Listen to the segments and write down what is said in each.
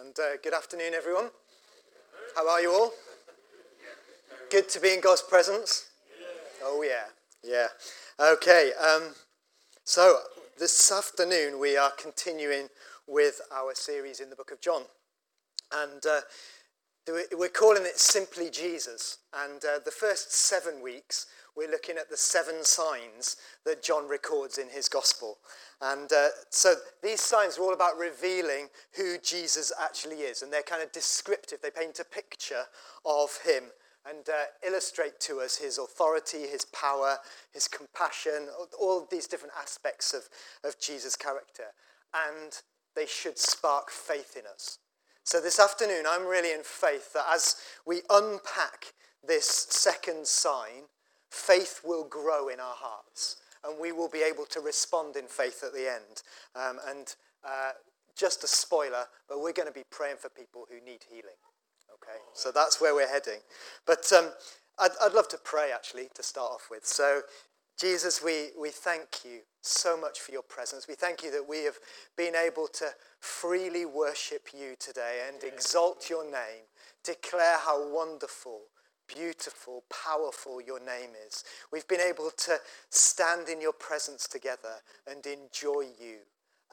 And uh, good afternoon, everyone. How are you all? Good to be in God's presence? Oh, yeah. Yeah. Okay. Um, so, this afternoon we are continuing with our series in the book of John. And uh, we're calling it Simply Jesus. And uh, the first seven weeks, we're looking at the seven signs that John records in his gospel. And uh, so these signs are all about revealing who Jesus actually is. And they're kind of descriptive, they paint a picture of him and uh, illustrate to us his authority, his power, his compassion, all these different aspects of, of Jesus' character. And they should spark faith in us. So this afternoon, I'm really in faith that as we unpack this second sign, faith will grow in our hearts and we will be able to respond in faith at the end. Um, and uh, just a spoiler, but we're going to be praying for people who need healing. Okay, so that's where we're heading. But um, I'd, I'd love to pray actually to start off with. So, Jesus, we, we thank you so much for your presence. We thank you that we have been able to freely worship you today and exalt your name, declare how wonderful beautiful, powerful your name is. We've been able to stand in your presence together and enjoy you.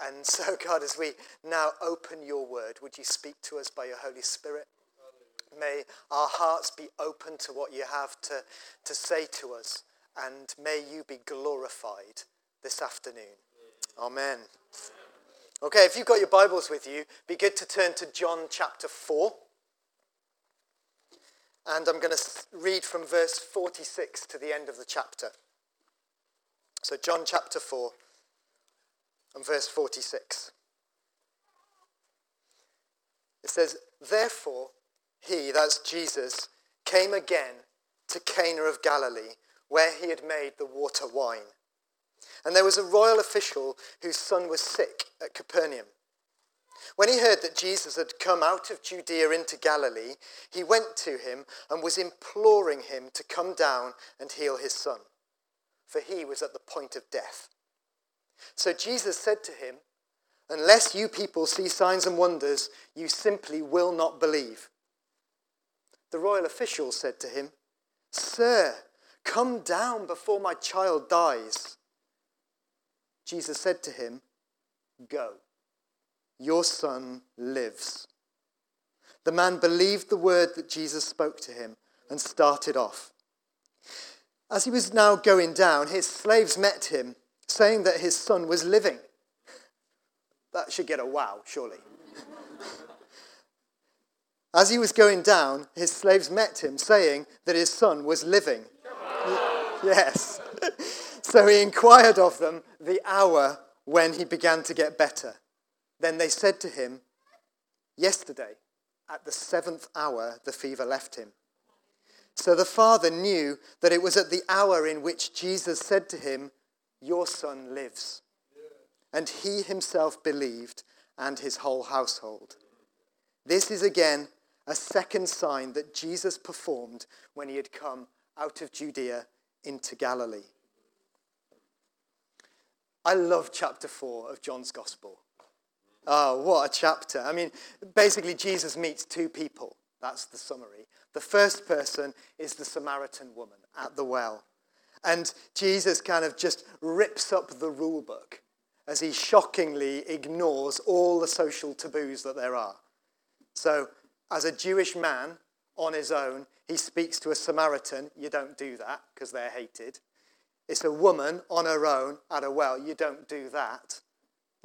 And so, God, as we now open your word, would you speak to us by your Holy Spirit? May our hearts be open to what you have to, to say to us, and may you be glorified this afternoon. Amen. Okay, if you've got your Bibles with you, be good to turn to John chapter 4. And I'm going to read from verse 46 to the end of the chapter. So, John chapter 4 and verse 46. It says, Therefore, he, that's Jesus, came again to Cana of Galilee, where he had made the water wine. And there was a royal official whose son was sick at Capernaum. When he heard that Jesus had come out of Judea into Galilee, he went to him and was imploring him to come down and heal his son, for he was at the point of death. So Jesus said to him, Unless you people see signs and wonders, you simply will not believe. The royal official said to him, Sir, come down before my child dies. Jesus said to him, Go. Your son lives. The man believed the word that Jesus spoke to him and started off. As he was now going down, his slaves met him, saying that his son was living. That should get a wow, surely. As he was going down, his slaves met him, saying that his son was living. yes. so he inquired of them the hour when he began to get better. Then they said to him, Yesterday, at the seventh hour, the fever left him. So the father knew that it was at the hour in which Jesus said to him, Your son lives. And he himself believed, and his whole household. This is again a second sign that Jesus performed when he had come out of Judea into Galilee. I love chapter 4 of John's Gospel. Oh, what a chapter. I mean, basically, Jesus meets two people. That's the summary. The first person is the Samaritan woman at the well. And Jesus kind of just rips up the rule book as he shockingly ignores all the social taboos that there are. So, as a Jewish man on his own, he speaks to a Samaritan. You don't do that because they're hated. It's a woman on her own at a well. You don't do that.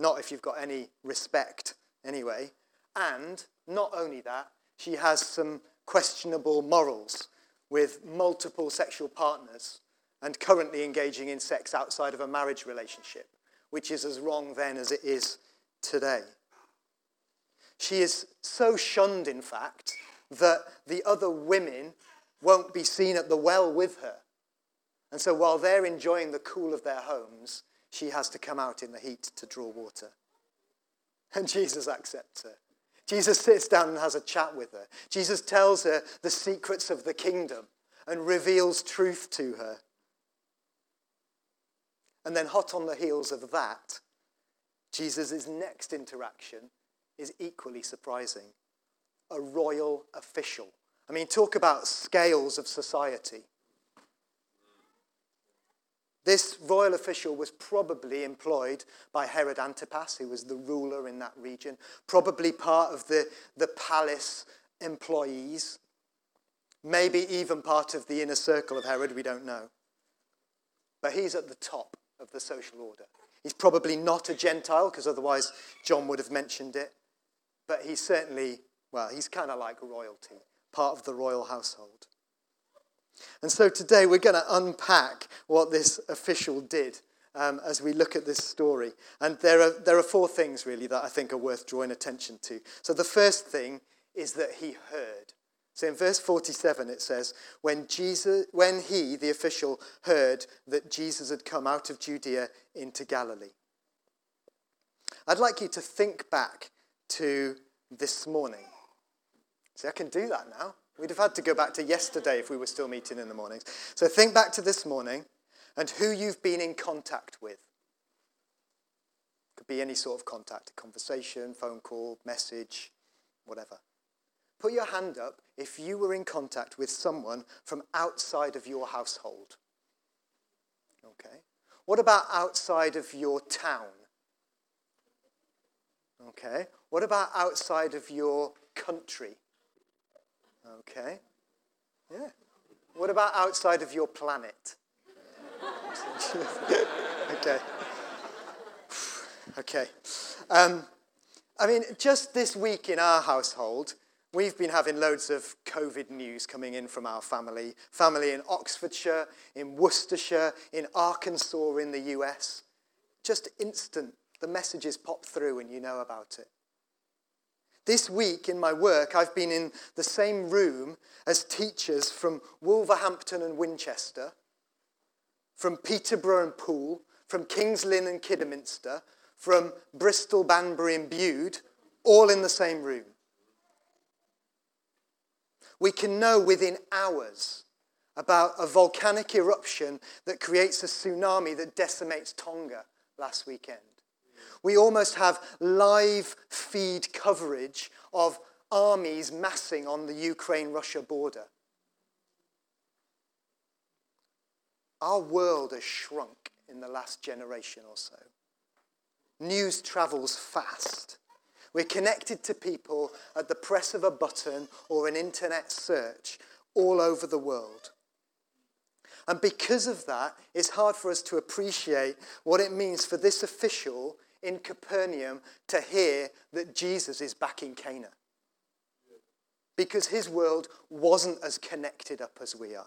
Not if you've got any respect, anyway. And not only that, she has some questionable morals with multiple sexual partners and currently engaging in sex outside of a marriage relationship, which is as wrong then as it is today. She is so shunned, in fact, that the other women won't be seen at the well with her. And so while they're enjoying the cool of their homes, she has to come out in the heat to draw water. And Jesus accepts her. Jesus sits down and has a chat with her. Jesus tells her the secrets of the kingdom and reveals truth to her. And then, hot on the heels of that, Jesus' next interaction is equally surprising a royal official. I mean, talk about scales of society. This royal official was probably employed by Herod Antipas, who was the ruler in that region, probably part of the, the palace employees, maybe even part of the inner circle of Herod, we don't know. But he's at the top of the social order. He's probably not a Gentile, because otherwise John would have mentioned it. But he's certainly, well, he's kind of like royalty, part of the royal household. And so today we're going to unpack what this official did um, as we look at this story. And there are, there are four things really that I think are worth drawing attention to. So the first thing is that he heard. So in verse 47 it says, when, Jesus, when he, the official, heard that Jesus had come out of Judea into Galilee. I'd like you to think back to this morning. See, I can do that now. We'd have had to go back to yesterday if we were still meeting in the mornings. So think back to this morning and who you've been in contact with. Could be any sort of contact, a conversation, phone call, message, whatever. Put your hand up if you were in contact with someone from outside of your household. Okay. What about outside of your town? Okay. What about outside of your country? Okay. Yeah. What about outside of your planet? okay. okay. Um, I mean, just this week in our household, we've been having loads of COVID news coming in from our family. Family in Oxfordshire, in Worcestershire, in Arkansas, in the US. Just instant. The messages pop through and you know about it. This week in my work, I've been in the same room as teachers from Wolverhampton and Winchester, from Peterborough and Poole, from Kings Lynn and Kidderminster, from Bristol, Banbury, and Bude, all in the same room. We can know within hours about a volcanic eruption that creates a tsunami that decimates Tonga last weekend. We almost have live feed coverage of armies massing on the Ukraine Russia border. Our world has shrunk in the last generation or so. News travels fast. We're connected to people at the press of a button or an internet search all over the world. And because of that, it's hard for us to appreciate what it means for this official in Capernaum to hear that Jesus is back in Cana. Because his world wasn't as connected up as we are.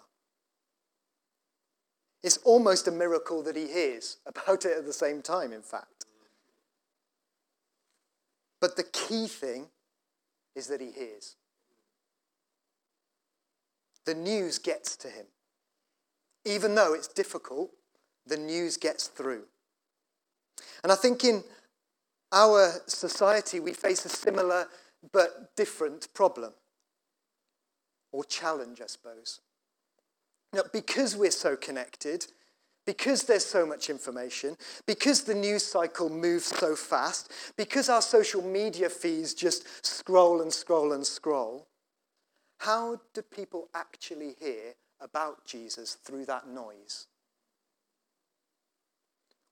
It's almost a miracle that he hears about it at the same time, in fact. But the key thing is that he hears. The news gets to him. Even though it's difficult, the news gets through. And I think in our society, we face a similar but different problem or challenge, I suppose. Now, because we're so connected, because there's so much information, because the news cycle moves so fast, because our social media feeds just scroll and scroll and scroll, how do people actually hear about Jesus through that noise?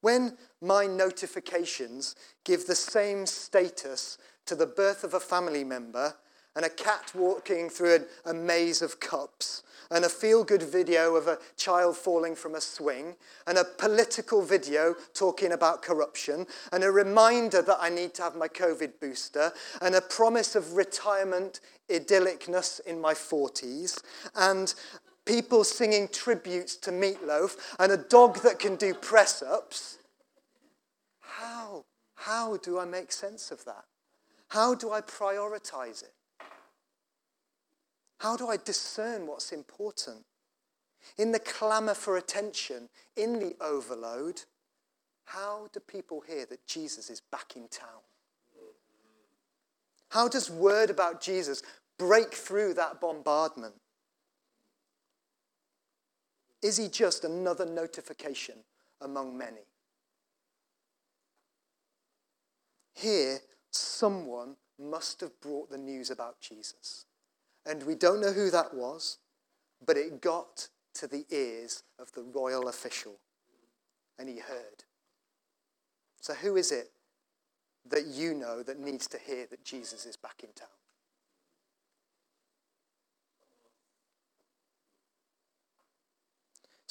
When my notifications give the same status to the birth of a family member and a cat walking through a, maze of cups, and a feel good video of a child falling from a swing, and a political video talking about corruption, and a reminder that I need to have my COVID booster, and a promise of retirement idyllicness in my 40s, and people singing tributes to Meatloaf, and a dog that can do press ups. How? How do I make sense of that? How do I prioritize it? How do I discern what's important? In the clamor for attention, in the overload, how do people hear that Jesus is back in town? How does word about Jesus break through that bombardment? Is he just another notification among many? Here, someone must have brought the news about Jesus. And we don't know who that was, but it got to the ears of the royal official, and he heard. So, who is it that you know that needs to hear that Jesus is back in town?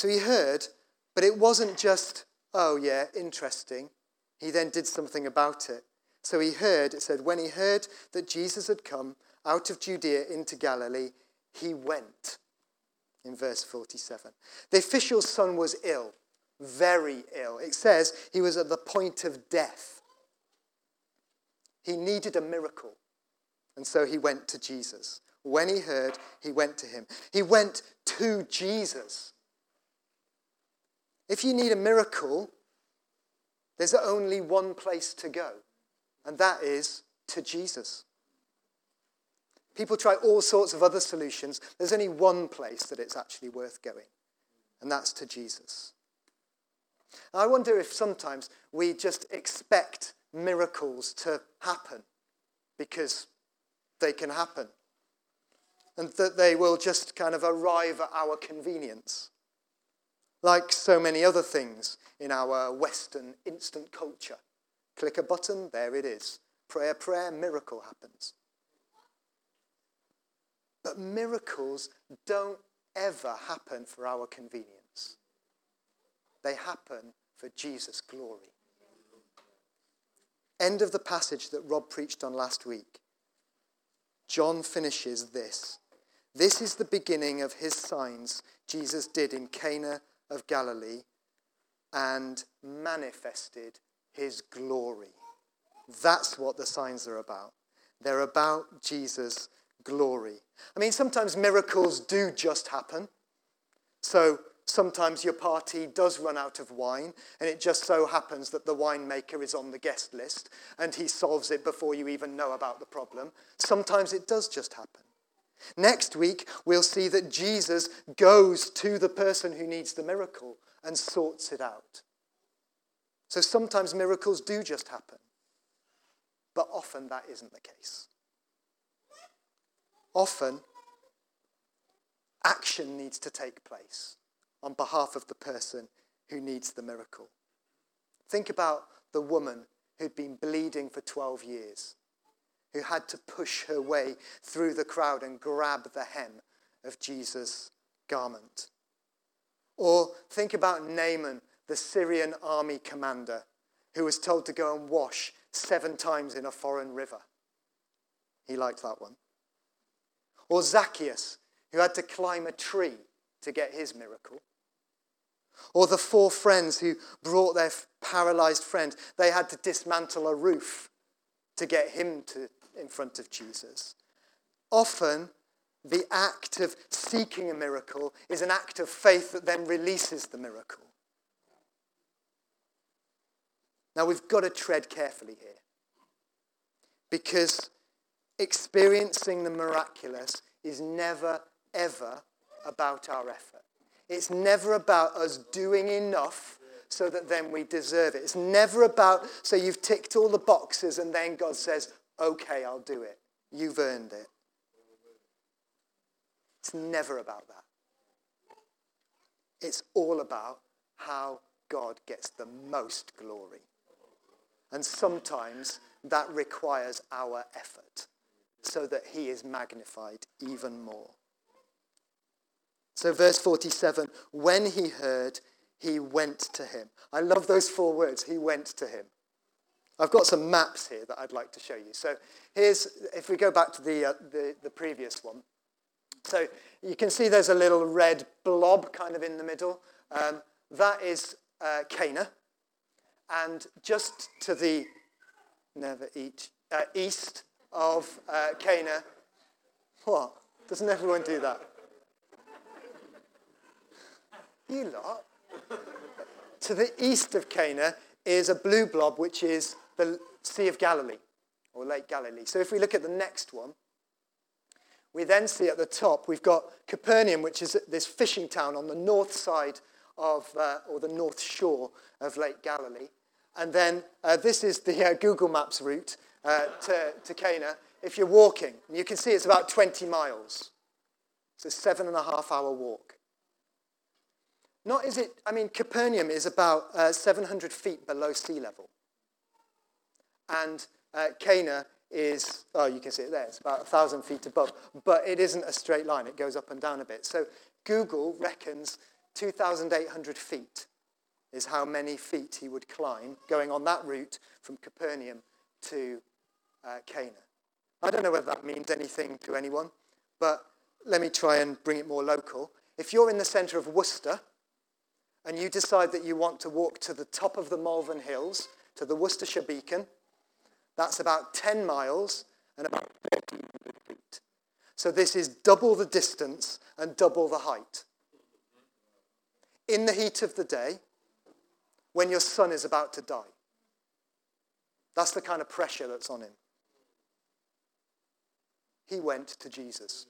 So he heard, but it wasn't just, oh, yeah, interesting. He then did something about it. So he heard, it said, when he heard that Jesus had come out of Judea into Galilee, he went. In verse 47. The official's son was ill, very ill. It says he was at the point of death. He needed a miracle. And so he went to Jesus. When he heard, he went to him. He went to Jesus. If you need a miracle, there's only one place to go, and that is to Jesus. People try all sorts of other solutions. There's only one place that it's actually worth going, and that's to Jesus. I wonder if sometimes we just expect miracles to happen because they can happen, and that they will just kind of arrive at our convenience. Like so many other things in our Western instant culture. Click a button, there it is. Prayer, prayer, miracle happens. But miracles don't ever happen for our convenience, they happen for Jesus' glory. End of the passage that Rob preached on last week. John finishes this. This is the beginning of his signs Jesus did in Cana of Galilee and manifested his glory. That's what the signs are about. They're about Jesus' glory. I mean, sometimes miracles do just happen. So sometimes your party does run out of wine, and it just so happens that the winemaker is on the guest list and he solves it before you even know about the problem. Sometimes it does just happen. Next week, we'll see that Jesus goes to the person who needs the miracle and sorts it out. So sometimes miracles do just happen, but often that isn't the case. Often, action needs to take place on behalf of the person who needs the miracle. Think about the woman who'd been bleeding for 12 years who had to push her way through the crowd and grab the hem of Jesus' garment. Or think about Naaman, the Syrian army commander, who was told to go and wash seven times in a foreign river. He liked that one. Or Zacchaeus, who had to climb a tree to get his miracle. Or the four friends who brought their paralyzed friend, they had to dismantle a roof to get him to in front of Jesus. Often, the act of seeking a miracle is an act of faith that then releases the miracle. Now, we've got to tread carefully here because experiencing the miraculous is never, ever about our effort. It's never about us doing enough so that then we deserve it. It's never about, so you've ticked all the boxes and then God says, okay, I'll do it. You've earned it. It's never about that. It's all about how God gets the most glory. And sometimes that requires our effort so that he is magnified even more. So, verse 47 when he heard, he went to him. I love those four words. He went to him. I've got some maps here that I'd like to show you. So here's, if we go back to the, uh, the, the, previous one. So you can see there's a little red blob kind of in the middle. Um, that is uh, Cana. And just to the never eat, uh, east of uh, Cana, what? Doesn't everyone do that? You lot. to the east of Cana is a blue blob, which is the Sea of Galilee, or Lake Galilee. So if we look at the next one, we then see at the top, we've got Capernaum, which is this fishing town on the north side of, uh, or the north shore of Lake Galilee. And then uh, this is the uh, Google Maps route. uh, to, to Cana, if you're walking, you can see it's about 20 miles. It's a seven and a half hour walk. Not is it, I mean, Capernaum is about uh, 700 feet below sea level. And uh, Cana is, oh, you can see it there, it's about 1,000 feet above. But it isn't a straight line, it goes up and down a bit. So Google reckons 2,800 feet is how many feet he would climb going on that route from Capernaum to uh, Cana. I don't know whether that means anything to anyone, but let me try and bring it more local. If you're in the centre of Worcester and you decide that you want to walk to the top of the Malvern Hills, to the Worcestershire Beacon, that's about 10 miles and about 1,300 feet. So this is double the distance and double the height. In the heat of the day, when your son is about to die. That's the kind of pressure that's on him. He went to Jesus.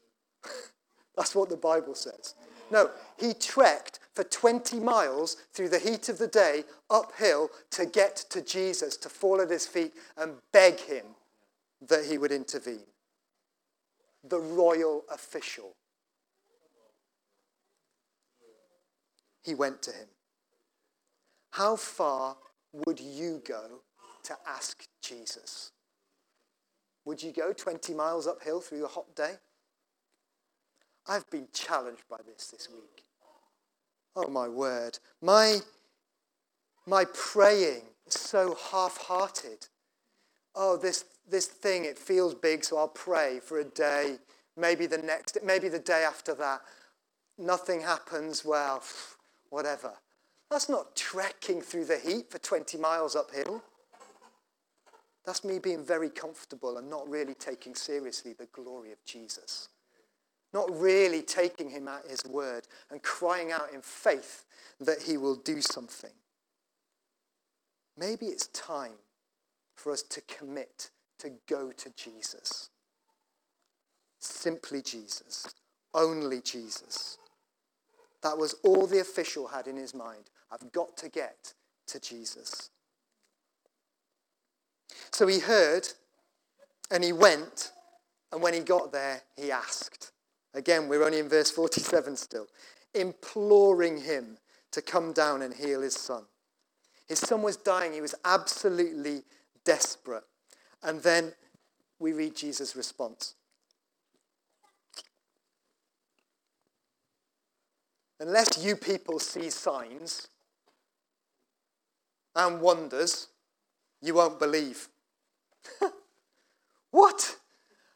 that's what the Bible says. No, he trekked for 20 miles through the heat of the day uphill to get to Jesus, to fall at his feet and beg him that he would intervene. The royal official. He went to him. How far would you go to ask Jesus? Would you go 20 miles uphill through a hot day? I've been challenged by this this week. Oh my word. My, my praying is so half hearted. Oh, this, this thing, it feels big, so I'll pray for a day, maybe the next, maybe the day after that. Nothing happens, well, whatever. That's not trekking through the heat for 20 miles uphill. That's me being very comfortable and not really taking seriously the glory of Jesus. Not really taking him at his word and crying out in faith that he will do something. Maybe it's time for us to commit to go to Jesus. Simply Jesus. Only Jesus. That was all the official had in his mind. I've got to get to Jesus. So he heard and he went, and when he got there, he asked. Again, we're only in verse 47 still. Imploring him to come down and heal his son. His son was dying. He was absolutely desperate. And then we read Jesus' response. Unless you people see signs, and wonders, you won't believe. what?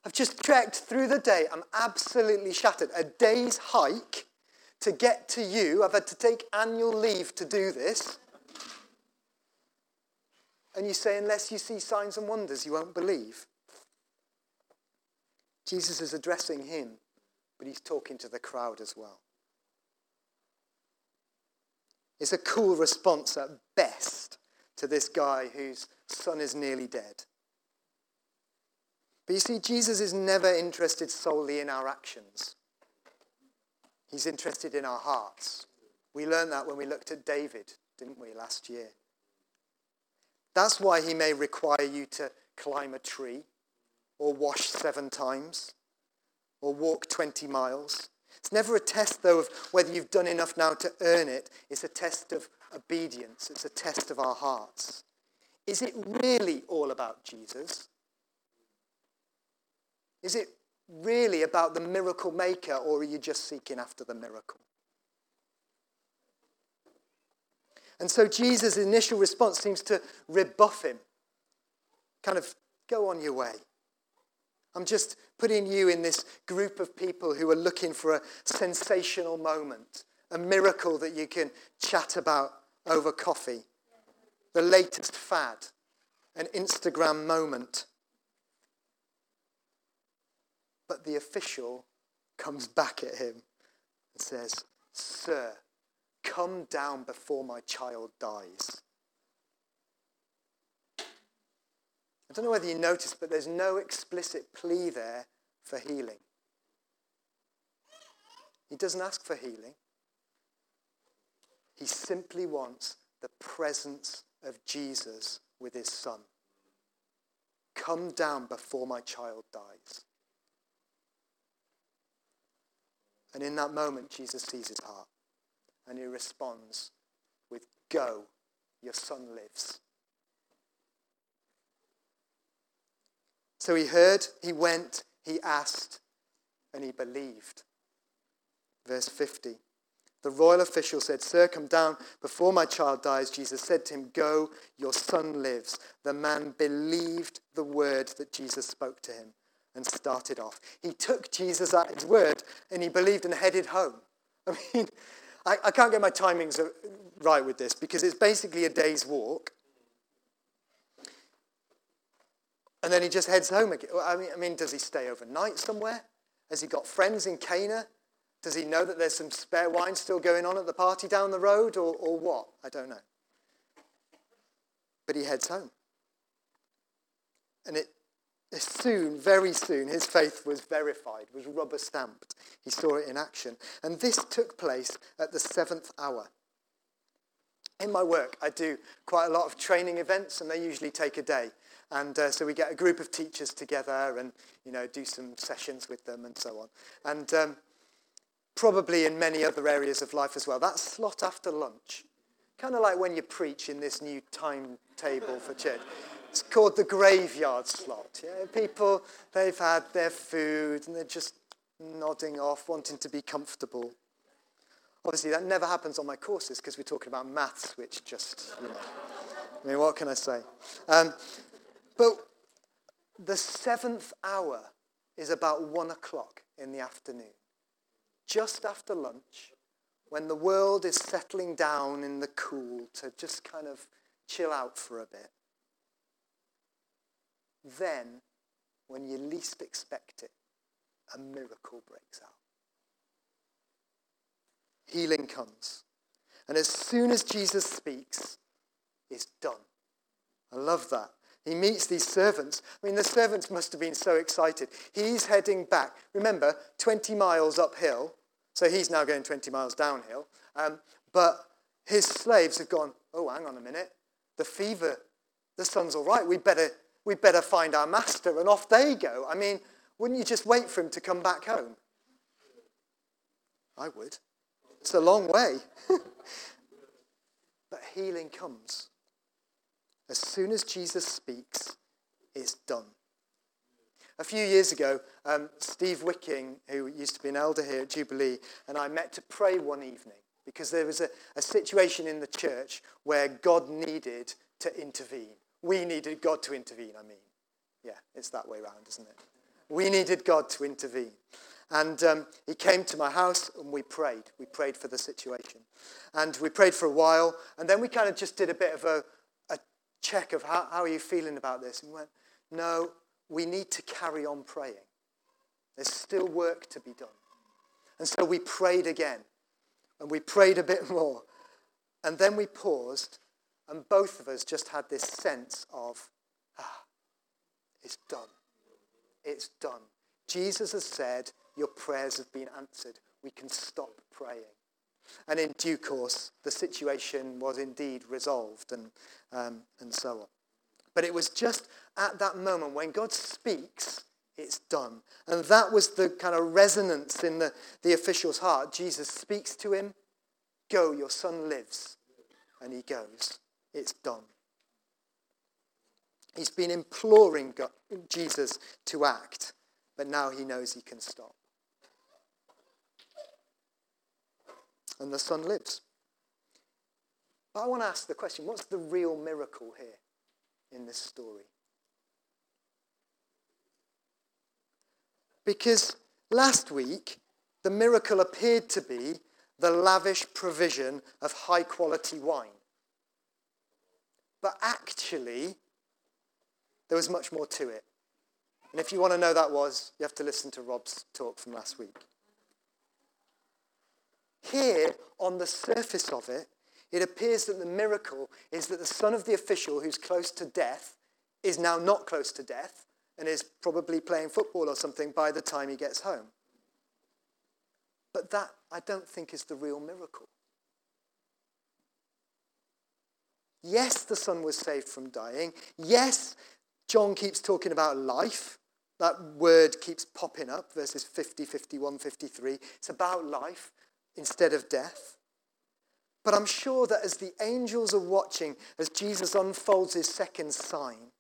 I've just trekked through the day. I'm absolutely shattered. A day's hike to get to you. I've had to take annual leave to do this. And you say, unless you see signs and wonders, you won't believe. Jesus is addressing him, but he's talking to the crowd as well. It's a cool response at best to this guy whose son is nearly dead. But you see, Jesus is never interested solely in our actions. He's interested in our hearts. We learned that when we looked at David, didn't we, last year? That's why he may require you to climb a tree or wash seven times or walk 20 miles. It's never a test, though, of whether you've done enough now to earn it. It's a test of obedience. It's a test of our hearts. Is it really all about Jesus? Is it really about the miracle maker, or are you just seeking after the miracle? And so Jesus' initial response seems to rebuff him. Kind of, go on your way. I'm just putting you in this group of people who are looking for a sensational moment, a miracle that you can chat about over coffee, the latest fad, an Instagram moment. But the official comes back at him and says, Sir, come down before my child dies. I don't know whether you noticed, but there's no explicit plea there for healing. He doesn't ask for healing. He simply wants the presence of Jesus with his son. Come down before my child dies. And in that moment, Jesus sees his heart and he responds with, Go, your son lives. So he heard, he went, he asked, and he believed. Verse 50. The royal official said, Sir, come down before my child dies. Jesus said to him, Go, your son lives. The man believed the word that Jesus spoke to him and started off. He took Jesus at his word and he believed and headed home. I mean, I, I can't get my timings right with this because it's basically a day's walk. And then he just heads home again. I mean, I mean, does he stay overnight somewhere? Has he got friends in Cana? Does he know that there's some spare wine still going on at the party down the road or, or what? I don't know. But he heads home. And it soon, very soon, his faith was verified, was rubber stamped. He saw it in action. And this took place at the seventh hour. In my work, I do quite a lot of training events, and they usually take a day. And uh, so we get a group of teachers together and, you know, do some sessions with them and so on. And um, probably in many other areas of life as well, that slot after lunch, kind of like when you preach in this new timetable for church. It's called the graveyard slot. Yeah? People, they've had their food and they're just nodding off, wanting to be comfortable. Obviously, that never happens on my courses because we're talking about maths, which just, you know. I mean, what can I say? Um, but the seventh hour is about one o'clock in the afternoon, just after lunch, when the world is settling down in the cool to just kind of chill out for a bit. Then, when you least expect it, a miracle breaks out. Healing comes. And as soon as Jesus speaks, it's done. I love that. He meets these servants. I mean, the servants must have been so excited. He's heading back. Remember, 20 miles uphill, so he's now going 20 miles downhill. Um, but his slaves have gone, oh, hang on a minute. The fever, the son's all right. We better, we better find our master. And off they go. I mean, wouldn't you just wait for him to come back home? I would. It's a long way. but healing comes. As soon as Jesus speaks, it's done. A few years ago, um, Steve Wicking, who used to be an elder here at Jubilee, and I met to pray one evening because there was a, a situation in the church where God needed to intervene. We needed God to intervene, I mean. Yeah, it's that way around, isn't it? We needed God to intervene. And um, he came to my house and we prayed. We prayed for the situation. And we prayed for a while. And then we kind of just did a bit of a, check of how, how are you feeling about this? And we went, no, we need to carry on praying. There's still work to be done. And so we prayed again. And we prayed a bit more. And then we paused, and both of us just had this sense of, ah, it's done. It's done. Jesus has said, Your prayers have been answered. We can stop praying. And in due course, the situation was indeed resolved and, um, and so on. But it was just at that moment when God speaks, it's done. And that was the kind of resonance in the, the official's heart. Jesus speaks to him, Go, your son lives. And he goes. It's done. He's been imploring God, Jesus to act, but now he knows he can stop. and the son lives. But I want to ask the question what's the real miracle here in this story? Because last week, the miracle appeared to be the lavish provision of high quality wine. But actually, there was much more to it. And if you want to know that was, you have to listen to Rob's talk from last week. Here, on the surface of it, it appears that the miracle is that the son of the official who's close to death is now not close to death and is probably playing football or something by the time he gets home. But that, I don't think, is the real miracle. Yes, the son was saved from dying. Yes, John keeps talking about life. That word keeps popping up, verses 50, 51, 53. It's about life instead of death. But I'm sure that as the angels are watching, as Jesus unfolds his second sign,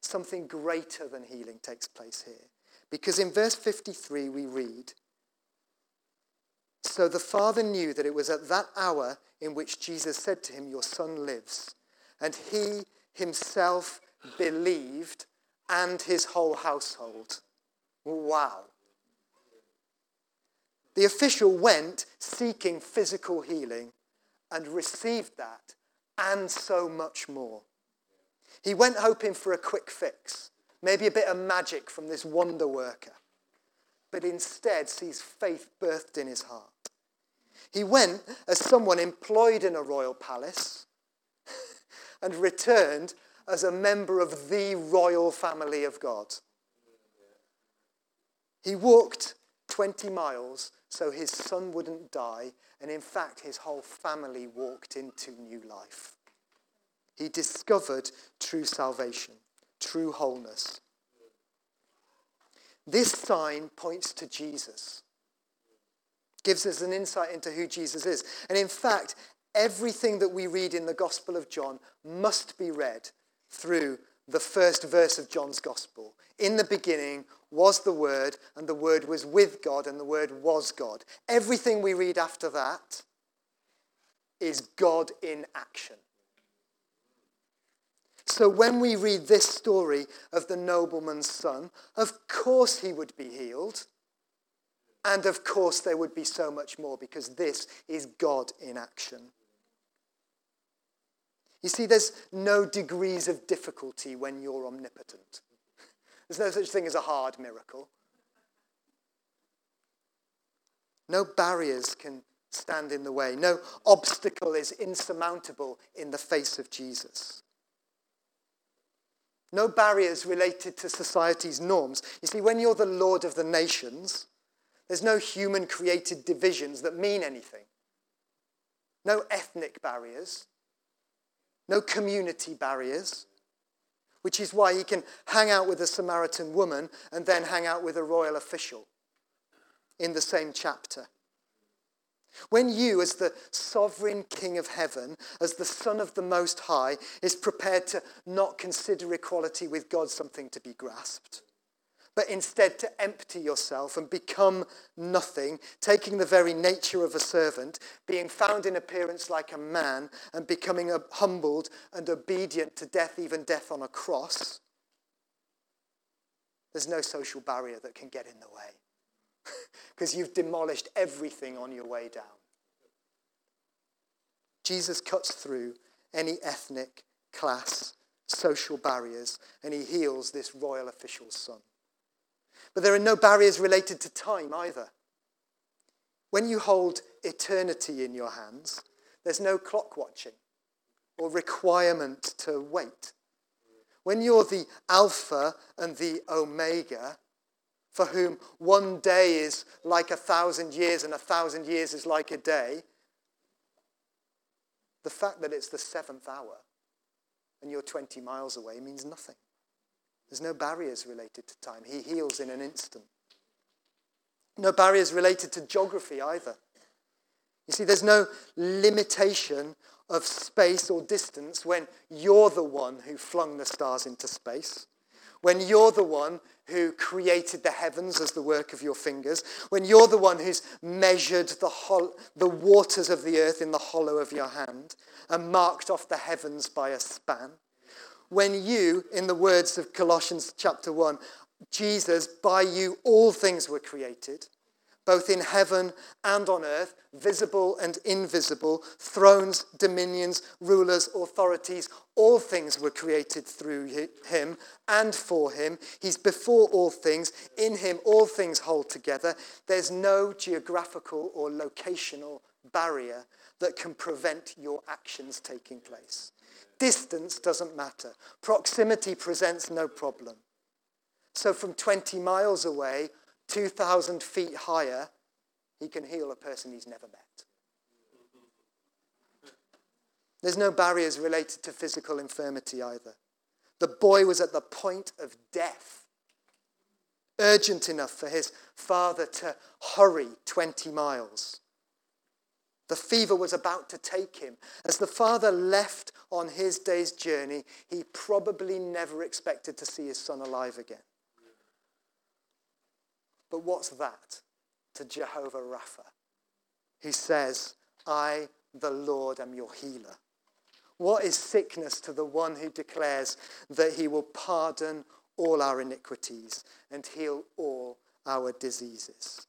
something greater than healing takes place here. Because in verse 53, we read So the Father knew that it was at that hour in which Jesus said to him, Your son lives. And he himself believed and his whole household. Wow. The official went seeking physical healing and received that and so much more. He went hoping for a quick fix, maybe a bit of magic from this wonder worker, but instead sees faith birthed in his heart. He went as someone employed in a royal palace and returned as a member of the royal family of God. He walked 20 miles so his son wouldn't die, and in fact, his whole family walked into new life. He discovered true salvation, true wholeness. This sign points to Jesus, gives us an insight into who Jesus is. And in fact, everything that we read in the Gospel of John must be read through the first verse of John's Gospel. In the beginning was the Word, and the Word was with God, and the Word was God. Everything we read after that is God in action. So when we read this story of the nobleman's son, of course he would be healed. And of course there would be so much more because this is God in action. You see, there's no degrees of difficulty when you're omnipotent. There's no such thing as a hard miracle. No barriers can stand in the way. No obstacle is insurmountable in the face of Jesus. No barriers related to society's norms. You see, when you're the Lord of the nations, there's no human created divisions that mean anything. No ethnic barriers no community barriers, which is why he can hang out with a Samaritan woman and then hang out with a royal official in the same chapter. When you, as the sovereign King of heaven, as the Son of the Most High, is prepared to not consider equality with God something to be grasped, but instead to empty yourself and become nothing, taking the very nature of a servant, being found in appearance like a man, and becoming humbled and obedient to death, even death on a cross, there's no social barrier that can get in the way because you've demolished everything on your way down. Jesus cuts through any ethnic, class, social barriers, and he heals this royal official's son. But there are no barriers related to time either. When you hold eternity in your hands, there's no clock watching or requirement to wait. When you're the Alpha and the Omega, for whom one day is like a thousand years and a thousand years is like a day, the fact that it's the seventh hour and you're 20 miles away means nothing. There's no barriers related to time. He heals in an instant. No barriers related to geography either. You see, there's no limitation of space or distance when you're the one who flung the stars into space, when you're the one who created the heavens as the work of your fingers, when you're the one who's measured the, hol- the waters of the earth in the hollow of your hand and marked off the heavens by a span when you, in the words of Colossians chapter 1, Jesus, by you all things were created, both in heaven and on earth, visible and invisible, thrones, dominions, rulers, authorities, all things were created through him and for him. He's before all things. In him, all things hold together. There's no geographical or locational barrier that can prevent your actions taking place. Distance doesn't matter. Proximity presents no problem. So from 20 miles away, 2,000 feet higher, he can heal a person he's never met. There's no barriers related to physical infirmity either. The boy was at the point of death, urgent enough for his father to hurry 20 miles. The fever was about to take him. As the father left on his day's journey, he probably never expected to see his son alive again. But what's that to Jehovah Rapha? He says, I, the Lord, am your healer. What is sickness to the one who declares that he will pardon all our iniquities and heal all our diseases?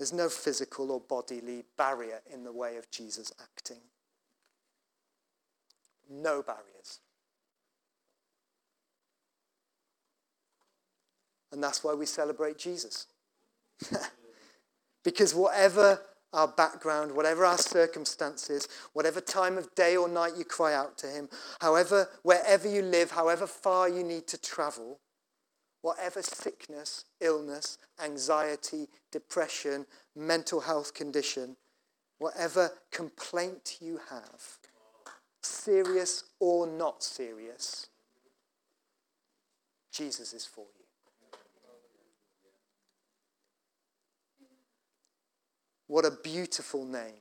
There's no physical or bodily barrier in the way of Jesus acting. No barriers. And that's why we celebrate Jesus. because whatever our background, whatever our circumstances, whatever time of day or night you cry out to Him, however, wherever you live, however far you need to travel, whatever sickness, illness, anxiety, depression, mental health condition, whatever complaint you have, serious or not serious, Jesus is for you. What a beautiful name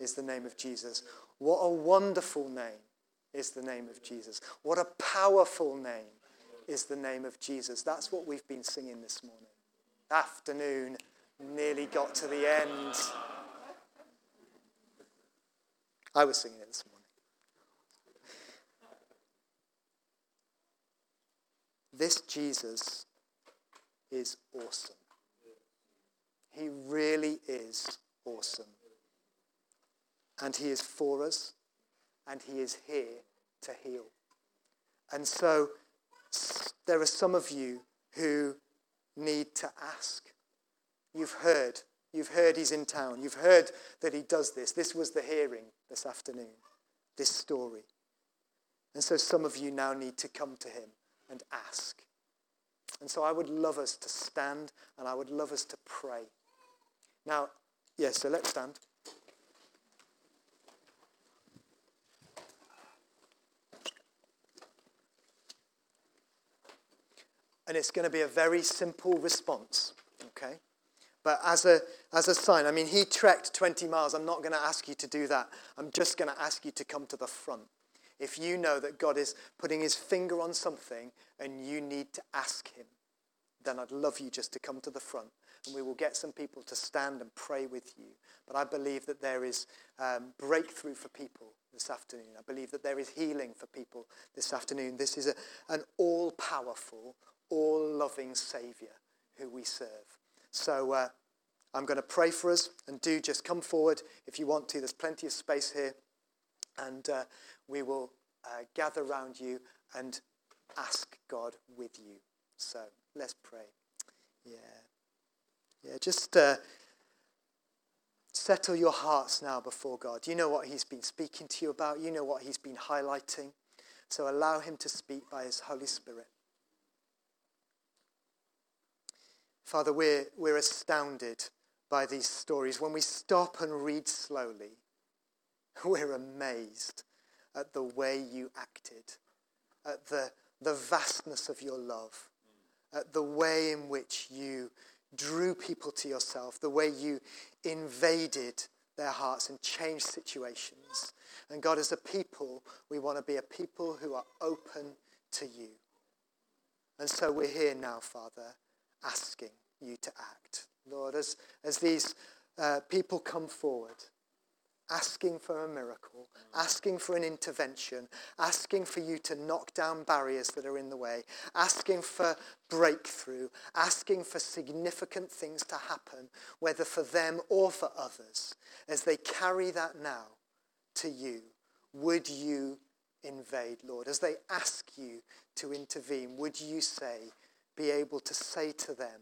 is the name of Jesus. What a wonderful name is the name of Jesus. What a powerful name is the name of Jesus. That's what we've been singing this morning. Afternoon nearly got to the end. I was singing it this morning. This Jesus is awesome. He really is awesome. And He is for us, and He is here to heal. And so there are some of you who need to ask. You've heard. You've heard he's in town. You've heard that he does this. This was the hearing this afternoon, this story. And so some of you now need to come to him and ask. And so I would love us to stand and I would love us to pray. Now, yes, yeah, so let's stand. And it's going to be a very simple response, okay? But as a, as a sign, I mean, he trekked 20 miles. I'm not going to ask you to do that. I'm just going to ask you to come to the front. If you know that God is putting his finger on something and you need to ask him, then I'd love you just to come to the front and we will get some people to stand and pray with you. But I believe that there is um, breakthrough for people this afternoon. I believe that there is healing for people this afternoon. This is a, an all powerful, all loving Saviour who we serve. So uh, I'm going to pray for us, and do just come forward if you want to. There's plenty of space here, and uh, we will uh, gather around you and ask God with you. So let's pray. Yeah. Yeah, just uh, settle your hearts now before God. You know what He's been speaking to you about, you know what He's been highlighting. So allow Him to speak by His Holy Spirit. Father, we're, we're astounded by these stories. When we stop and read slowly, we're amazed at the way you acted, at the, the vastness of your love, at the way in which you drew people to yourself, the way you invaded their hearts and changed situations. And God, as a people, we want to be a people who are open to you. And so we're here now, Father, asking you to act. Lord, as, as these uh, people come forward, asking for a miracle, asking for an intervention, asking for you to knock down barriers that are in the way, asking for breakthrough, asking for significant things to happen, whether for them or for others. As they carry that now to you, would you invade, Lord? As they ask you to intervene, would you say, be able to say to them,